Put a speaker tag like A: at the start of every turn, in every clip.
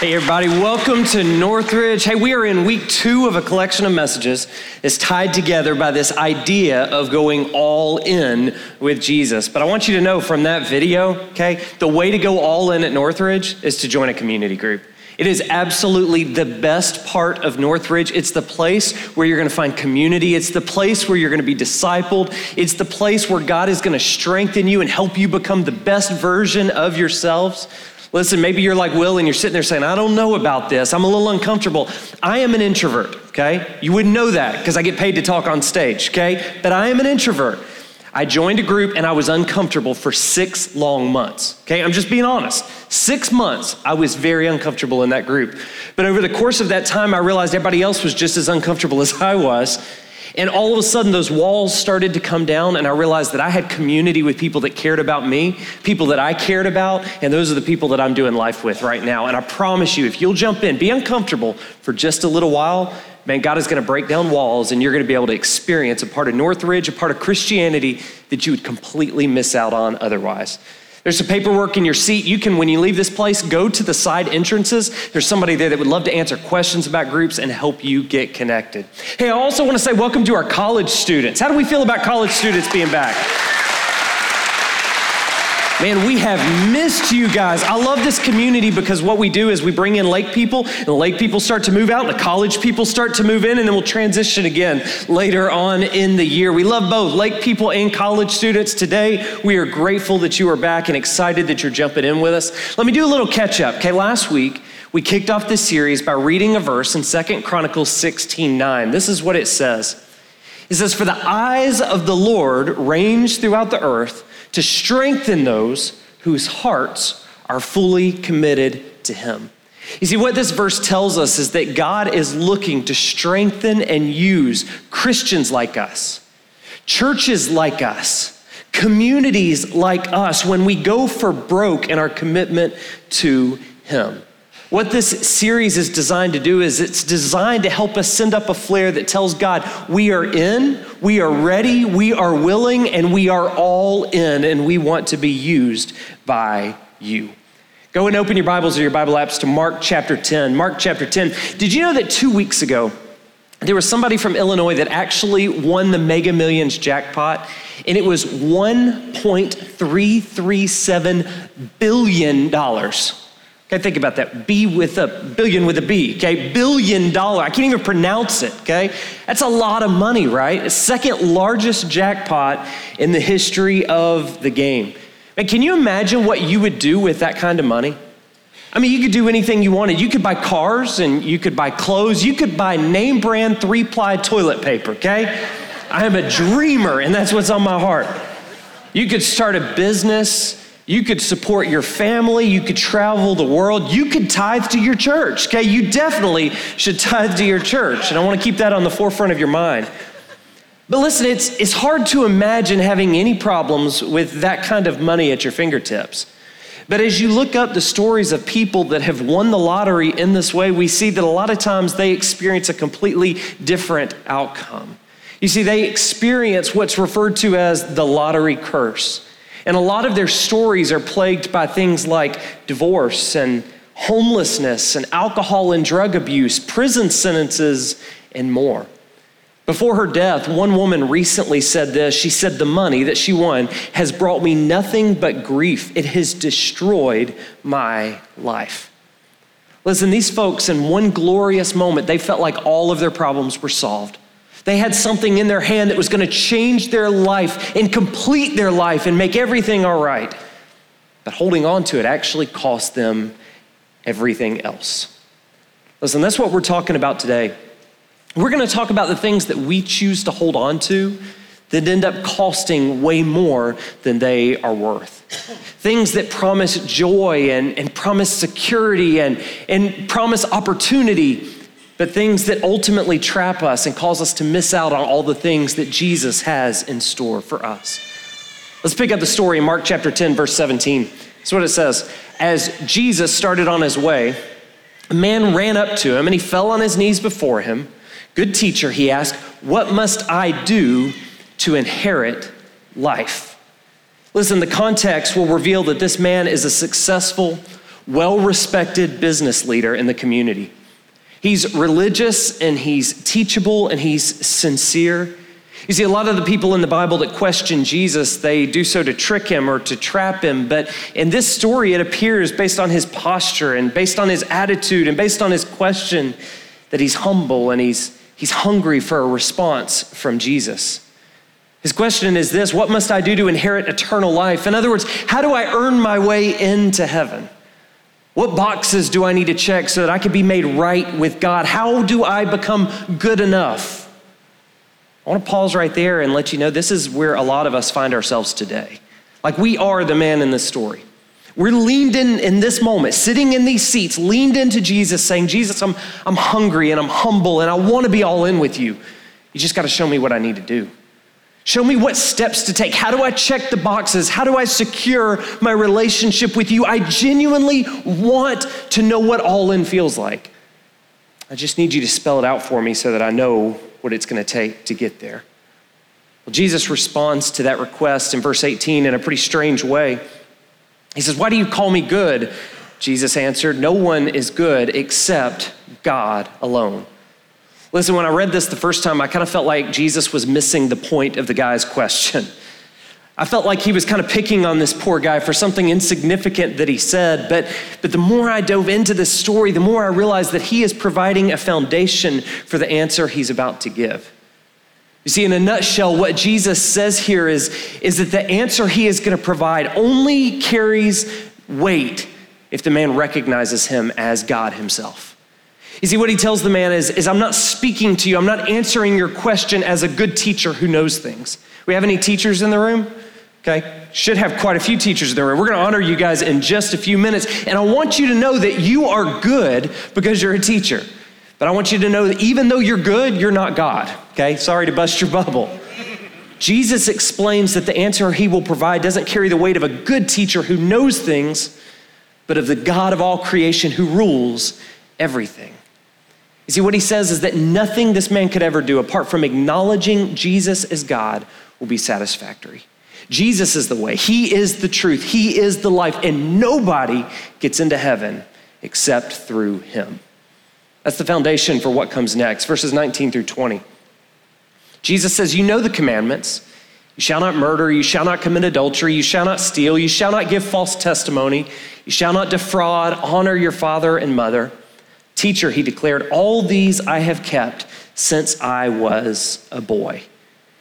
A: Hey, everybody, welcome to Northridge. Hey, we are in week two of a collection of messages that's tied together by this idea of going all in with Jesus. But I want you to know from that video, okay, the way to go all in at Northridge is to join a community group. It is absolutely the best part of Northridge. It's the place where you're going to find community. It's the place where you're going to be discipled. It's the place where God is going to strengthen you and help you become the best version of yourselves. Listen, maybe you're like Will and you're sitting there saying, I don't know about this. I'm a little uncomfortable. I am an introvert, okay? You wouldn't know that because I get paid to talk on stage, okay? But I am an introvert. I joined a group and I was uncomfortable for six long months. Okay, I'm just being honest. Six months, I was very uncomfortable in that group. But over the course of that time, I realized everybody else was just as uncomfortable as I was. And all of a sudden, those walls started to come down, and I realized that I had community with people that cared about me, people that I cared about, and those are the people that I'm doing life with right now. And I promise you, if you'll jump in, be uncomfortable for just a little while, man, God is going to break down walls, and you're going to be able to experience a part of Northridge, a part of Christianity that you would completely miss out on otherwise. There's some paperwork in your seat. You can, when you leave this place, go to the side entrances. There's somebody there that would love to answer questions about groups and help you get connected. Hey, I also want to say welcome to our college students. How do we feel about college students being back? Man, we have missed you guys. I love this community because what we do is we bring in lake people, and the lake people start to move out, and the college people start to move in, and then we'll transition again later on in the year. We love both lake people and college students. Today, we are grateful that you are back and excited that you're jumping in with us. Let me do a little catch up. Okay, last week, we kicked off this series by reading a verse in Second Chronicles 16 9. This is what it says. It says, For the eyes of the Lord range throughout the earth to strengthen those whose hearts are fully committed to Him. You see, what this verse tells us is that God is looking to strengthen and use Christians like us, churches like us, communities like us when we go for broke in our commitment to Him. What this series is designed to do is it's designed to help us send up a flare that tells God, we are in, we are ready, we are willing, and we are all in, and we want to be used by you. Go and open your Bibles or your Bible apps to Mark chapter 10. Mark chapter 10. Did you know that two weeks ago, there was somebody from Illinois that actually won the Mega Millions jackpot, and it was $1.337 billion. Okay, think about that. B with a billion with a B, okay? Billion dollar. I can't even pronounce it, okay? That's a lot of money, right? Second largest jackpot in the history of the game. And can you imagine what you would do with that kind of money? I mean, you could do anything you wanted. You could buy cars and you could buy clothes. You could buy name brand three ply toilet paper, okay? I am a dreamer and that's what's on my heart. You could start a business you could support your family. You could travel the world. You could tithe to your church. Okay, you definitely should tithe to your church. And I want to keep that on the forefront of your mind. But listen, it's, it's hard to imagine having any problems with that kind of money at your fingertips. But as you look up the stories of people that have won the lottery in this way, we see that a lot of times they experience a completely different outcome. You see, they experience what's referred to as the lottery curse. And a lot of their stories are plagued by things like divorce and homelessness and alcohol and drug abuse, prison sentences, and more. Before her death, one woman recently said this. She said, The money that she won has brought me nothing but grief. It has destroyed my life. Listen, these folks, in one glorious moment, they felt like all of their problems were solved. They had something in their hand that was going to change their life and complete their life and make everything all right. But holding on to it actually cost them everything else. Listen, that's what we're talking about today. We're going to talk about the things that we choose to hold on to that end up costing way more than they are worth. Things that promise joy and, and promise security and, and promise opportunity but things that ultimately trap us and cause us to miss out on all the things that Jesus has in store for us. Let's pick up the story in Mark chapter 10, verse 17. That's what it says. As Jesus started on his way, a man ran up to him and he fell on his knees before him. Good teacher, he asked, What must I do to inherit life? Listen, the context will reveal that this man is a successful, well respected business leader in the community. He's religious and he's teachable and he's sincere. You see, a lot of the people in the Bible that question Jesus, they do so to trick him or to trap him. But in this story, it appears based on his posture and based on his attitude and based on his question that he's humble and he's, he's hungry for a response from Jesus. His question is this What must I do to inherit eternal life? In other words, how do I earn my way into heaven? What boxes do I need to check so that I can be made right with God? How do I become good enough? I want to pause right there and let you know this is where a lot of us find ourselves today. Like we are the man in this story. We're leaned in in this moment, sitting in these seats, leaned into Jesus, saying, Jesus, I'm, I'm hungry and I'm humble and I want to be all in with you. You just got to show me what I need to do. Show me what steps to take. How do I check the boxes? How do I secure my relationship with you? I genuinely want to know what all in feels like. I just need you to spell it out for me so that I know what it's going to take to get there. Well, Jesus responds to that request in verse 18 in a pretty strange way. He says, Why do you call me good? Jesus answered, No one is good except God alone. Listen, when I read this the first time, I kind of felt like Jesus was missing the point of the guy's question. I felt like he was kind of picking on this poor guy for something insignificant that he said. But, but the more I dove into this story, the more I realized that he is providing a foundation for the answer he's about to give. You see, in a nutshell, what Jesus says here is, is that the answer he is going to provide only carries weight if the man recognizes him as God himself. You see, what he tells the man is, is I'm not speaking to you, I'm not answering your question as a good teacher who knows things. We have any teachers in the room? Okay, should have quite a few teachers in the room. We're going to honor you guys in just a few minutes. And I want you to know that you are good because you're a teacher. But I want you to know that even though you're good, you're not God. Okay, sorry to bust your bubble. Jesus explains that the answer he will provide doesn't carry the weight of a good teacher who knows things, but of the God of all creation who rules everything. You see, what he says is that nothing this man could ever do apart from acknowledging Jesus as God will be satisfactory. Jesus is the way, He is the truth, He is the life, and nobody gets into heaven except through Him. That's the foundation for what comes next, verses 19 through 20. Jesus says, You know the commandments. You shall not murder, you shall not commit adultery, you shall not steal, you shall not give false testimony, you shall not defraud, honor your father and mother. Teacher, he declared, all these I have kept since I was a boy.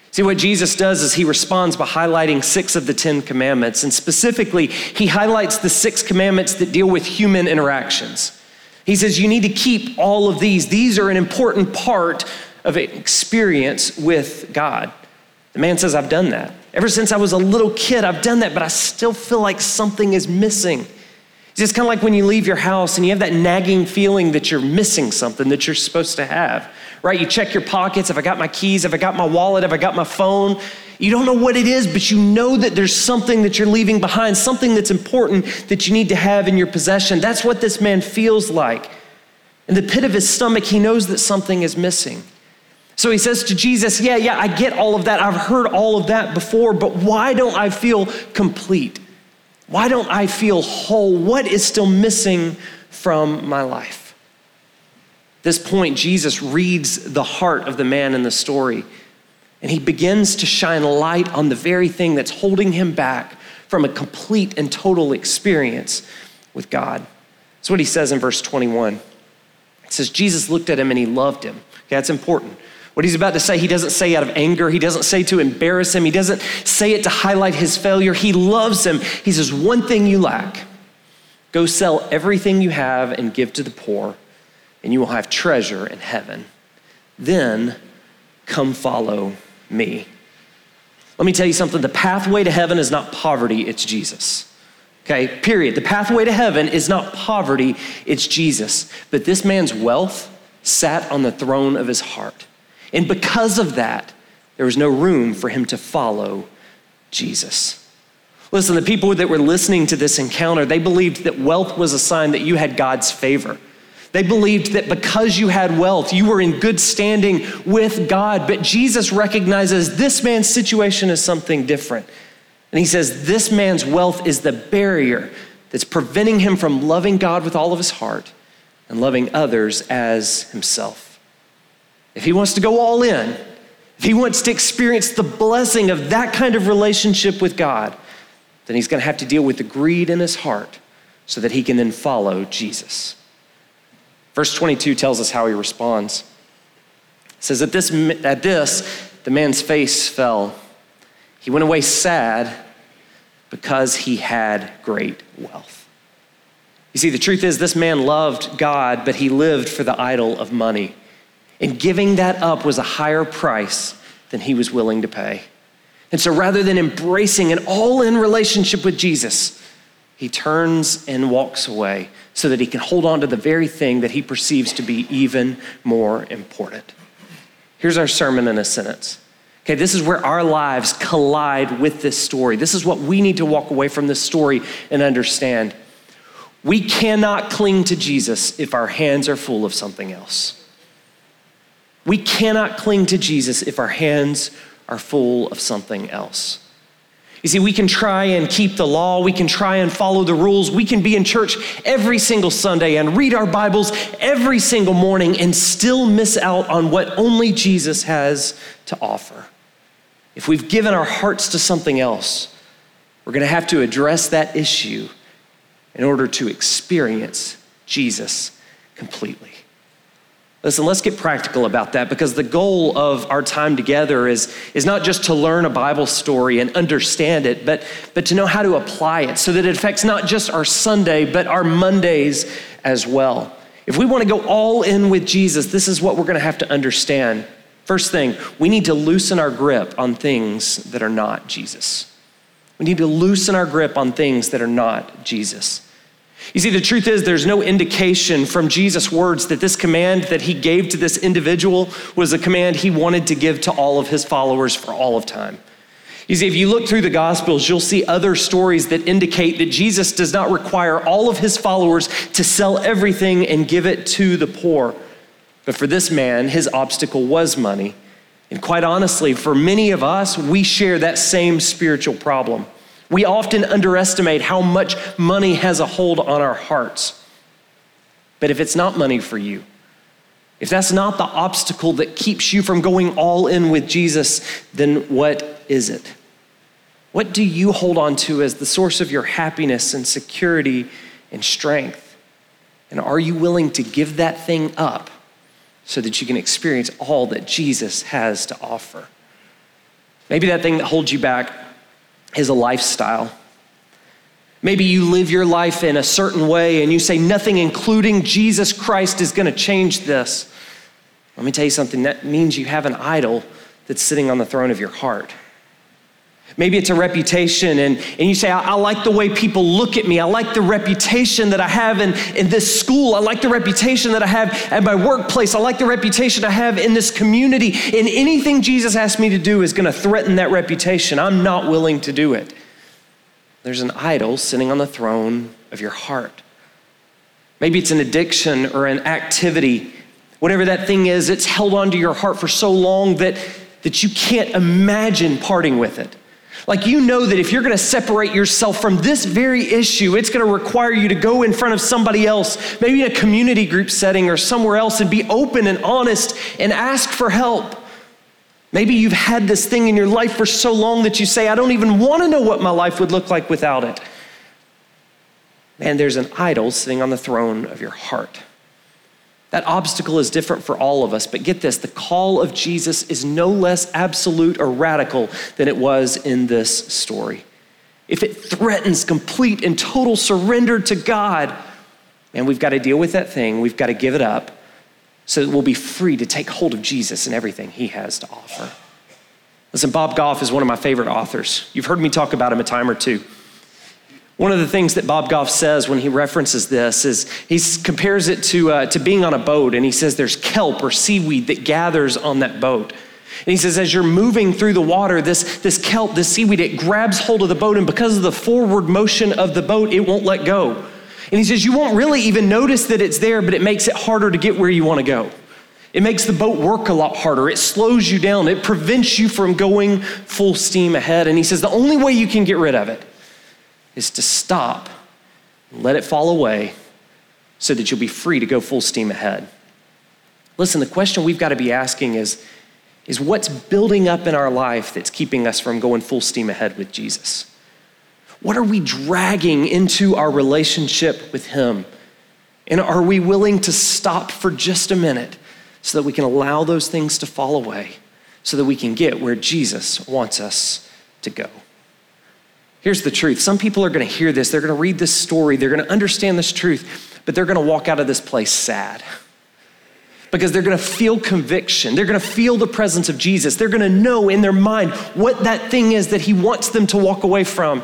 A: See, what Jesus does is he responds by highlighting six of the Ten Commandments. And specifically, he highlights the six commandments that deal with human interactions. He says, You need to keep all of these. These are an important part of experience with God. The man says, I've done that. Ever since I was a little kid, I've done that, but I still feel like something is missing. It's kind of like when you leave your house and you have that nagging feeling that you're missing something that you're supposed to have right? You check your pockets. Have I got my keys? Have I got my wallet? Have I got my phone? You don't know what it is, but you know that there's something that you're leaving behind, something that's important that you need to have in your possession. That's what this man feels like. In the pit of his stomach, he knows that something is missing. So he says to Jesus, Yeah, yeah, I get all of that. I've heard all of that before, but why don't I feel complete? Why don't I feel whole? What is still missing from my life? At this point, Jesus reads the heart of the man in the story, and he begins to shine light on the very thing that's holding him back from a complete and total experience with God. That's what he says in verse 21. It says, Jesus looked at him and he loved him. Okay, that's important. What he's about to say, he doesn't say out of anger. He doesn't say to embarrass him. He doesn't say it to highlight his failure. He loves him. He says, One thing you lack go sell everything you have and give to the poor and you will have treasure in heaven. Then come follow me. Let me tell you something the pathway to heaven is not poverty, it's Jesus. Okay, period. The pathway to heaven is not poverty, it's Jesus. But this man's wealth sat on the throne of his heart. And because of that, there was no room for him to follow Jesus. Listen, the people that were listening to this encounter, they believed that wealth was a sign that you had God's favor. They believed that because you had wealth, you were in good standing with God. But Jesus recognizes this man's situation as something different. And he says, This man's wealth is the barrier that's preventing him from loving God with all of his heart and loving others as himself. If he wants to go all in, if he wants to experience the blessing of that kind of relationship with God, then he's going to have to deal with the greed in his heart so that he can then follow Jesus. Verse 22 tells us how he responds. It says, At this, at this the man's face fell. He went away sad because he had great wealth. You see, the truth is, this man loved God, but he lived for the idol of money. And giving that up was a higher price than he was willing to pay. And so rather than embracing an all in relationship with Jesus, he turns and walks away so that he can hold on to the very thing that he perceives to be even more important. Here's our sermon in a sentence. Okay, this is where our lives collide with this story. This is what we need to walk away from this story and understand. We cannot cling to Jesus if our hands are full of something else. We cannot cling to Jesus if our hands are full of something else. You see, we can try and keep the law, we can try and follow the rules, we can be in church every single Sunday and read our Bibles every single morning and still miss out on what only Jesus has to offer. If we've given our hearts to something else, we're going to have to address that issue in order to experience Jesus completely. Listen, let's get practical about that because the goal of our time together is, is not just to learn a Bible story and understand it, but, but to know how to apply it so that it affects not just our Sunday, but our Mondays as well. If we want to go all in with Jesus, this is what we're going to have to understand. First thing, we need to loosen our grip on things that are not Jesus. We need to loosen our grip on things that are not Jesus. You see, the truth is, there's no indication from Jesus' words that this command that he gave to this individual was a command he wanted to give to all of his followers for all of time. You see, if you look through the Gospels, you'll see other stories that indicate that Jesus does not require all of his followers to sell everything and give it to the poor. But for this man, his obstacle was money. And quite honestly, for many of us, we share that same spiritual problem. We often underestimate how much money has a hold on our hearts. But if it's not money for you, if that's not the obstacle that keeps you from going all in with Jesus, then what is it? What do you hold on to as the source of your happiness and security and strength? And are you willing to give that thing up so that you can experience all that Jesus has to offer? Maybe that thing that holds you back is a lifestyle. Maybe you live your life in a certain way and you say, nothing including Jesus Christ is going to change this. Let me tell you something that means you have an idol that's sitting on the throne of your heart. Maybe it's a reputation, and, and you say, I, I, like the way people look at me. I like the reputation that I have in, in this school. I like the reputation that I have at my workplace. I like the reputation I have in this community. And anything Jesus asks me to do is going to threaten that reputation. I'm not willing to do it. There's an idol sitting on the throne of your heart. Maybe it's an addiction or an activity. Whatever that thing is, it's held onto your heart for so long that, that you can't imagine parting with it. Like, you know that if you're gonna separate yourself from this very issue, it's gonna require you to go in front of somebody else, maybe in a community group setting or somewhere else, and be open and honest and ask for help. Maybe you've had this thing in your life for so long that you say, I don't even wanna know what my life would look like without it. Man, there's an idol sitting on the throne of your heart. That obstacle is different for all of us, but get this the call of Jesus is no less absolute or radical than it was in this story. If it threatens complete and total surrender to God, man, we've got to deal with that thing. We've got to give it up so that we'll be free to take hold of Jesus and everything he has to offer. Listen, Bob Goff is one of my favorite authors. You've heard me talk about him a time or two. One of the things that Bob Goff says when he references this is he compares it to, uh, to being on a boat, and he says there's kelp or seaweed that gathers on that boat. And he says, as you're moving through the water, this, this kelp, this seaweed, it grabs hold of the boat, and because of the forward motion of the boat, it won't let go. And he says, you won't really even notice that it's there, but it makes it harder to get where you want to go. It makes the boat work a lot harder. It slows you down. It prevents you from going full steam ahead. And he says, the only way you can get rid of it is to stop, let it fall away, so that you'll be free to go full steam ahead. Listen, the question we've got to be asking is, is what's building up in our life that's keeping us from going full steam ahead with Jesus? What are we dragging into our relationship with Him? And are we willing to stop for just a minute so that we can allow those things to fall away so that we can get where Jesus wants us to go? Here's the truth some people are going to hear this, they're going to read this story, they're going to understand this truth, but they're going to walk out of this place sad because they're going to feel conviction. They're going to feel the presence of Jesus. They're going to know in their mind what that thing is that He wants them to walk away from.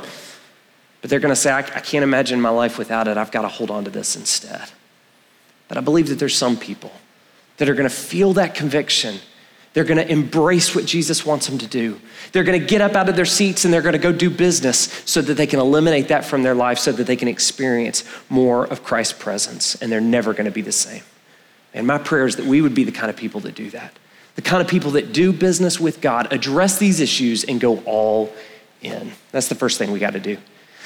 A: But they're going to say, I, I can't imagine my life without it. I've got to hold on to this instead. But I believe that there's some people that are going to feel that conviction. They're going to embrace what Jesus wants them to do. They're going to get up out of their seats and they're going to go do business so that they can eliminate that from their life so that they can experience more of Christ's presence and they're never going to be the same. And my prayer is that we would be the kind of people that do that. The kind of people that do business with God, address these issues, and go all in. That's the first thing we got to do.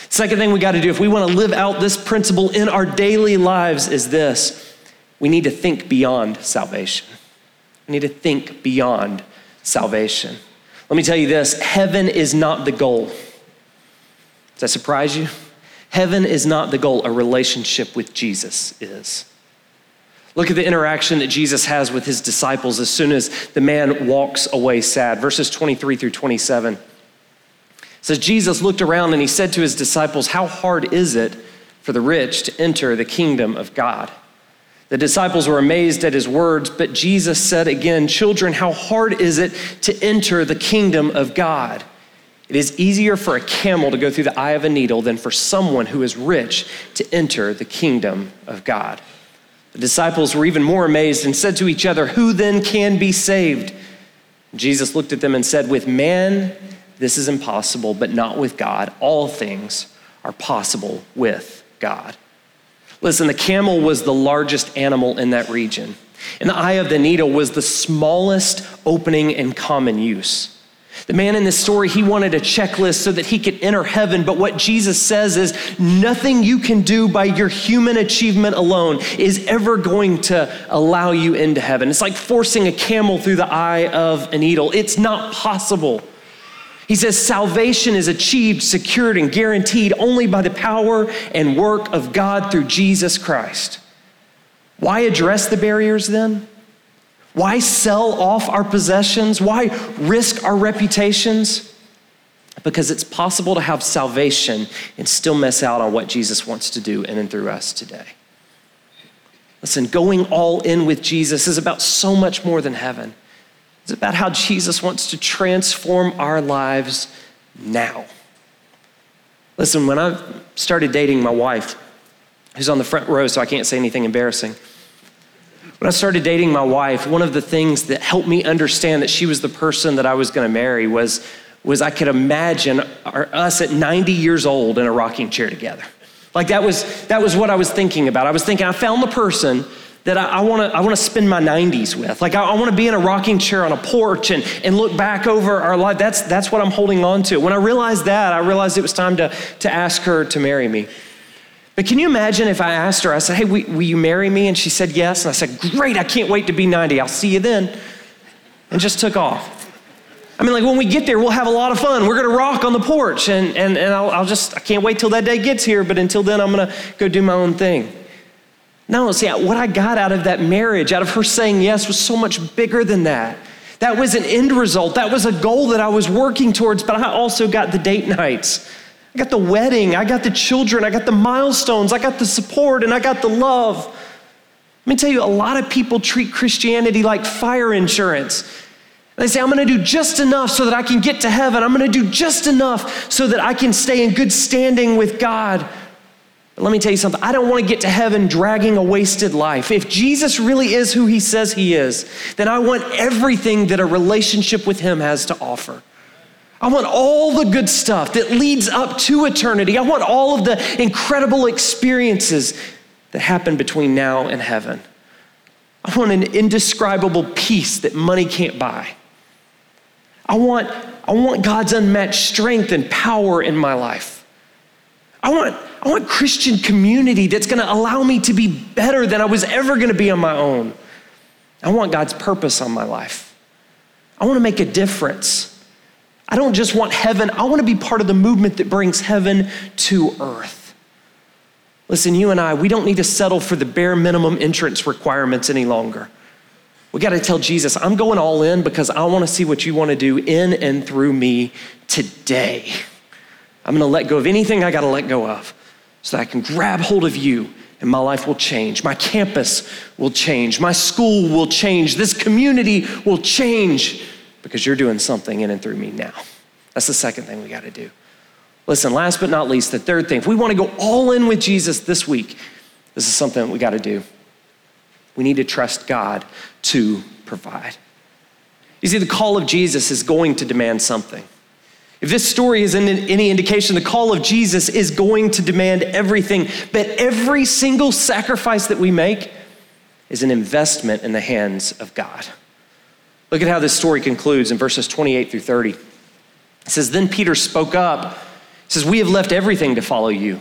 A: Second thing we got to do if we want to live out this principle in our daily lives is this we need to think beyond salvation. We need to think beyond salvation. Let me tell you this heaven is not the goal. Does that surprise you? Heaven is not the goal, a relationship with Jesus is. Look at the interaction that Jesus has with his disciples as soon as the man walks away sad. Verses 23 through 27. It says, Jesus looked around and he said to his disciples, How hard is it for the rich to enter the kingdom of God? The disciples were amazed at his words, but Jesus said again, Children, how hard is it to enter the kingdom of God? It is easier for a camel to go through the eye of a needle than for someone who is rich to enter the kingdom of God. The disciples were even more amazed and said to each other, Who then can be saved? Jesus looked at them and said, With man, this is impossible, but not with God. All things are possible with God. Listen, the camel was the largest animal in that region, and the eye of the needle was the smallest opening in common use. The man in this story, he wanted a checklist so that he could enter heaven. But what Jesus says is nothing you can do by your human achievement alone is ever going to allow you into heaven. It's like forcing a camel through the eye of a needle. It's not possible. He says salvation is achieved, secured, and guaranteed only by the power and work of God through Jesus Christ. Why address the barriers then? Why sell off our possessions? Why risk our reputations? Because it's possible to have salvation and still miss out on what Jesus wants to do in and through us today. Listen, going all in with Jesus is about so much more than heaven. It's about how Jesus wants to transform our lives now. Listen, when I started dating my wife, who's on the front row, so I can't say anything embarrassing. When I started dating my wife, one of the things that helped me understand that she was the person that I was going to marry was, was I could imagine our, us at 90 years old in a rocking chair together. Like that was, that was what I was thinking about. I was thinking, I found the person that I, I want to I wanna spend my 90s with. Like I, I want to be in a rocking chair on a porch and, and look back over our life. That's, that's what I'm holding on to. When I realized that, I realized it was time to, to ask her to marry me. But can you imagine if I asked her, I said, hey, will, will you marry me? And she said yes. And I said, great, I can't wait to be 90. I'll see you then. And just took off. I mean, like when we get there, we'll have a lot of fun. We're going to rock on the porch. And, and, and I'll, I'll just, I can't wait till that day gets here. But until then, I'm going to go do my own thing. No, see, what I got out of that marriage, out of her saying yes, was so much bigger than that. That was an end result. That was a goal that I was working towards, but I also got the date nights. I got the wedding, I got the children, I got the milestones, I got the support, and I got the love. Let me tell you, a lot of people treat Christianity like fire insurance. They say, I'm going to do just enough so that I can get to heaven. I'm going to do just enough so that I can stay in good standing with God. But let me tell you something. I don't want to get to heaven dragging a wasted life. If Jesus really is who he says he is, then I want everything that a relationship with him has to offer. I want all the good stuff that leads up to eternity. I want all of the incredible experiences that happen between now and heaven. I want an indescribable peace that money can't buy. I want, I want God's unmatched strength and power in my life. I want, I want Christian community that's going to allow me to be better than I was ever going to be on my own. I want God's purpose on my life. I want to make a difference. I don't just want heaven, I want to be part of the movement that brings heaven to earth. Listen, you and I, we don't need to settle for the bare minimum entrance requirements any longer. We got to tell Jesus, I'm going all in because I want to see what you want to do in and through me today. I'm going to let go of anything I got to let go of so that I can grab hold of you and my life will change. My campus will change. My school will change. This community will change because you're doing something in and through me now. That's the second thing we got to do. Listen, last but not least, the third thing, if we want to go all in with Jesus this week, this is something that we got to do. We need to trust God to provide. You see, the call of Jesus is going to demand something. If this story is any indication, the call of Jesus is going to demand everything, but every single sacrifice that we make is an investment in the hands of God. Look at how this story concludes in verses 28 through 30. It says, Then Peter spoke up. He says, We have left everything to follow you.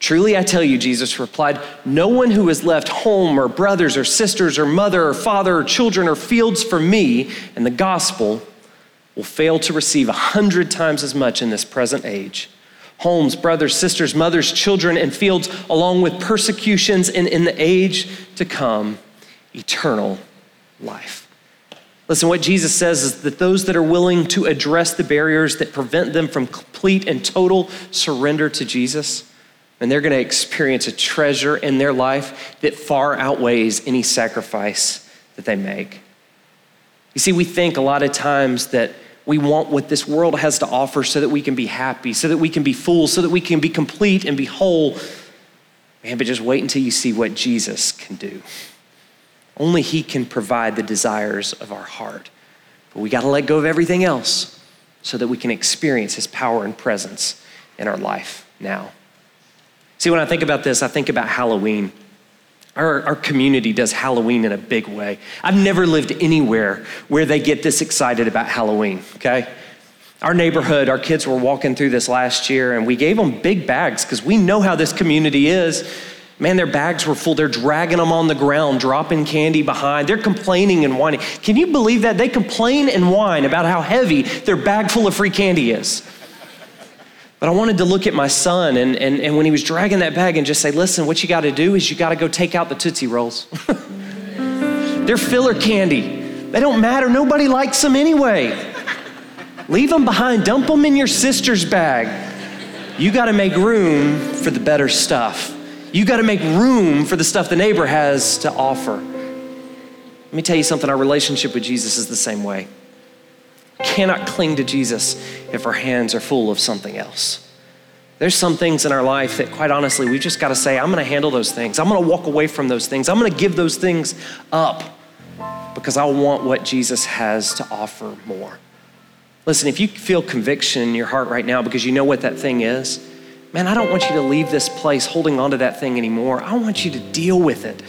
A: Truly, I tell you, Jesus replied, no one who has left home or brothers or sisters or mother or father or children or fields for me and the gospel will fail to receive a hundred times as much in this present age. Homes, brothers, sisters, mothers, children, and fields, along with persecutions, and in the age to come, eternal life. Listen, what Jesus says is that those that are willing to address the barriers that prevent them from complete and total surrender to Jesus, and they're going to experience a treasure in their life that far outweighs any sacrifice that they make. You see, we think a lot of times that we want what this world has to offer so that we can be happy, so that we can be full, so that we can be complete and be whole. Man, but just wait until you see what Jesus can do. Only He can provide the desires of our heart. But we got to let go of everything else so that we can experience His power and presence in our life now. See, when I think about this, I think about Halloween. Our, our community does Halloween in a big way. I've never lived anywhere where they get this excited about Halloween, okay? Our neighborhood, our kids were walking through this last year, and we gave them big bags because we know how this community is. Man, their bags were full. They're dragging them on the ground, dropping candy behind. They're complaining and whining. Can you believe that? They complain and whine about how heavy their bag full of free candy is. But I wanted to look at my son, and, and, and when he was dragging that bag, and just say, listen, what you got to do is you got to go take out the Tootsie Rolls. They're filler candy. They don't matter. Nobody likes them anyway. Leave them behind. Dump them in your sister's bag. You got to make room for the better stuff. You got to make room for the stuff the neighbor has to offer. Let me tell you something our relationship with Jesus is the same way cannot cling to Jesus if our hands are full of something else. There's some things in our life that, quite honestly, we just got to say, I'm going to handle those things. I'm going to walk away from those things. I'm going to give those things up because I want what Jesus has to offer more. Listen, if you feel conviction in your heart right now because you know what that thing is, man, I don't want you to leave this place holding on to that thing anymore. I want you to deal with it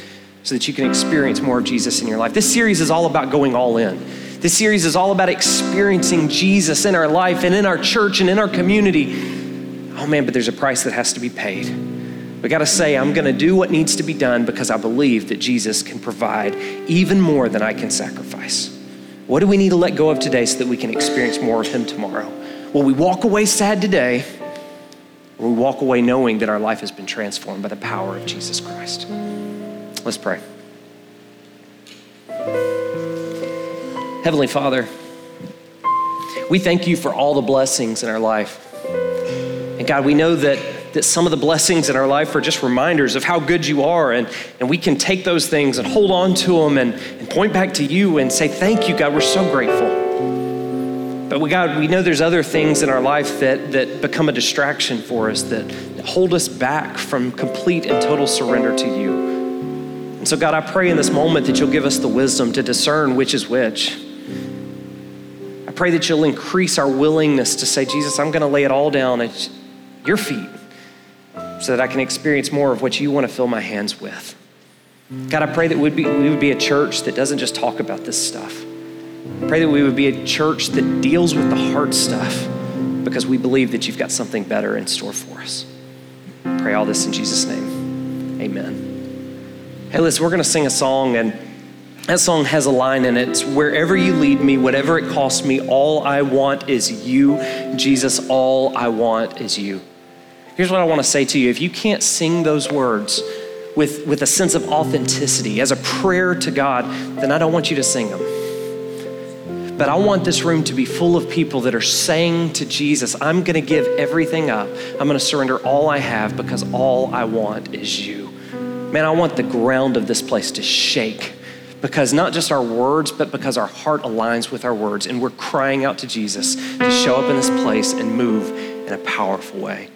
A: so that you can experience more of Jesus in your life. This series is all about going all in. This series is all about experiencing Jesus in our life and in our church and in our community. Oh man, but there's a price that has to be paid. We got to say, I'm going to do what needs to be done because I believe that Jesus can provide even more than I can sacrifice. What do we need to let go of today so that we can experience more of Him tomorrow? Will we walk away sad today, or we walk away knowing that our life has been transformed by the power of Jesus Christ? Let's pray. Heavenly Father, we thank you for all the blessings in our life. And God, we know that that some of the blessings in our life are just reminders of how good you are. And, and we can take those things and hold on to them and, and point back to you and say, Thank you, God. We're so grateful. But we, God, we know there's other things in our life that, that become a distraction for us, that, that hold us back from complete and total surrender to you. And so, God, I pray in this moment that you'll give us the wisdom to discern which is which. Pray that you'll increase our willingness to say, Jesus, I'm going to lay it all down at your feet so that I can experience more of what you want to fill my hands with. God, I pray that we'd be, we would be a church that doesn't just talk about this stuff. Pray that we would be a church that deals with the hard stuff because we believe that you've got something better in store for us. Pray all this in Jesus' name. Amen. Hey, listen, we're going to sing a song, and that song has a line in it. It's wherever you lead me, whatever it costs me, all I want is you. Jesus, all I want is you. Here's what I want to say to you if you can't sing those words with, with a sense of authenticity as a prayer to God, then I don't want you to sing them. But I want this room to be full of people that are saying to Jesus, I'm going to give everything up. I'm going to surrender all I have because all I want is you. Man, I want the ground of this place to shake because not just our words, but because our heart aligns with our words and we're crying out to Jesus to show up in this place and move in a powerful way.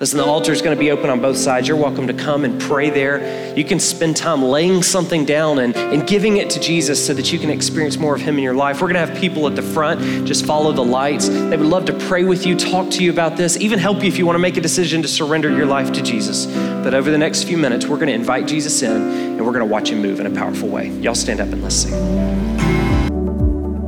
A: Listen, the altar is going to be open on both sides. You're welcome to come and pray there. You can spend time laying something down and, and giving it to Jesus so that you can experience more of Him in your life. We're going to have people at the front just follow the lights. They would love to pray with you, talk to you about this, even help you if you want to make a decision to surrender your life to Jesus. But over the next few minutes, we're going to invite Jesus in and we're going to watch Him move in a powerful way. Y'all stand up and let's sing.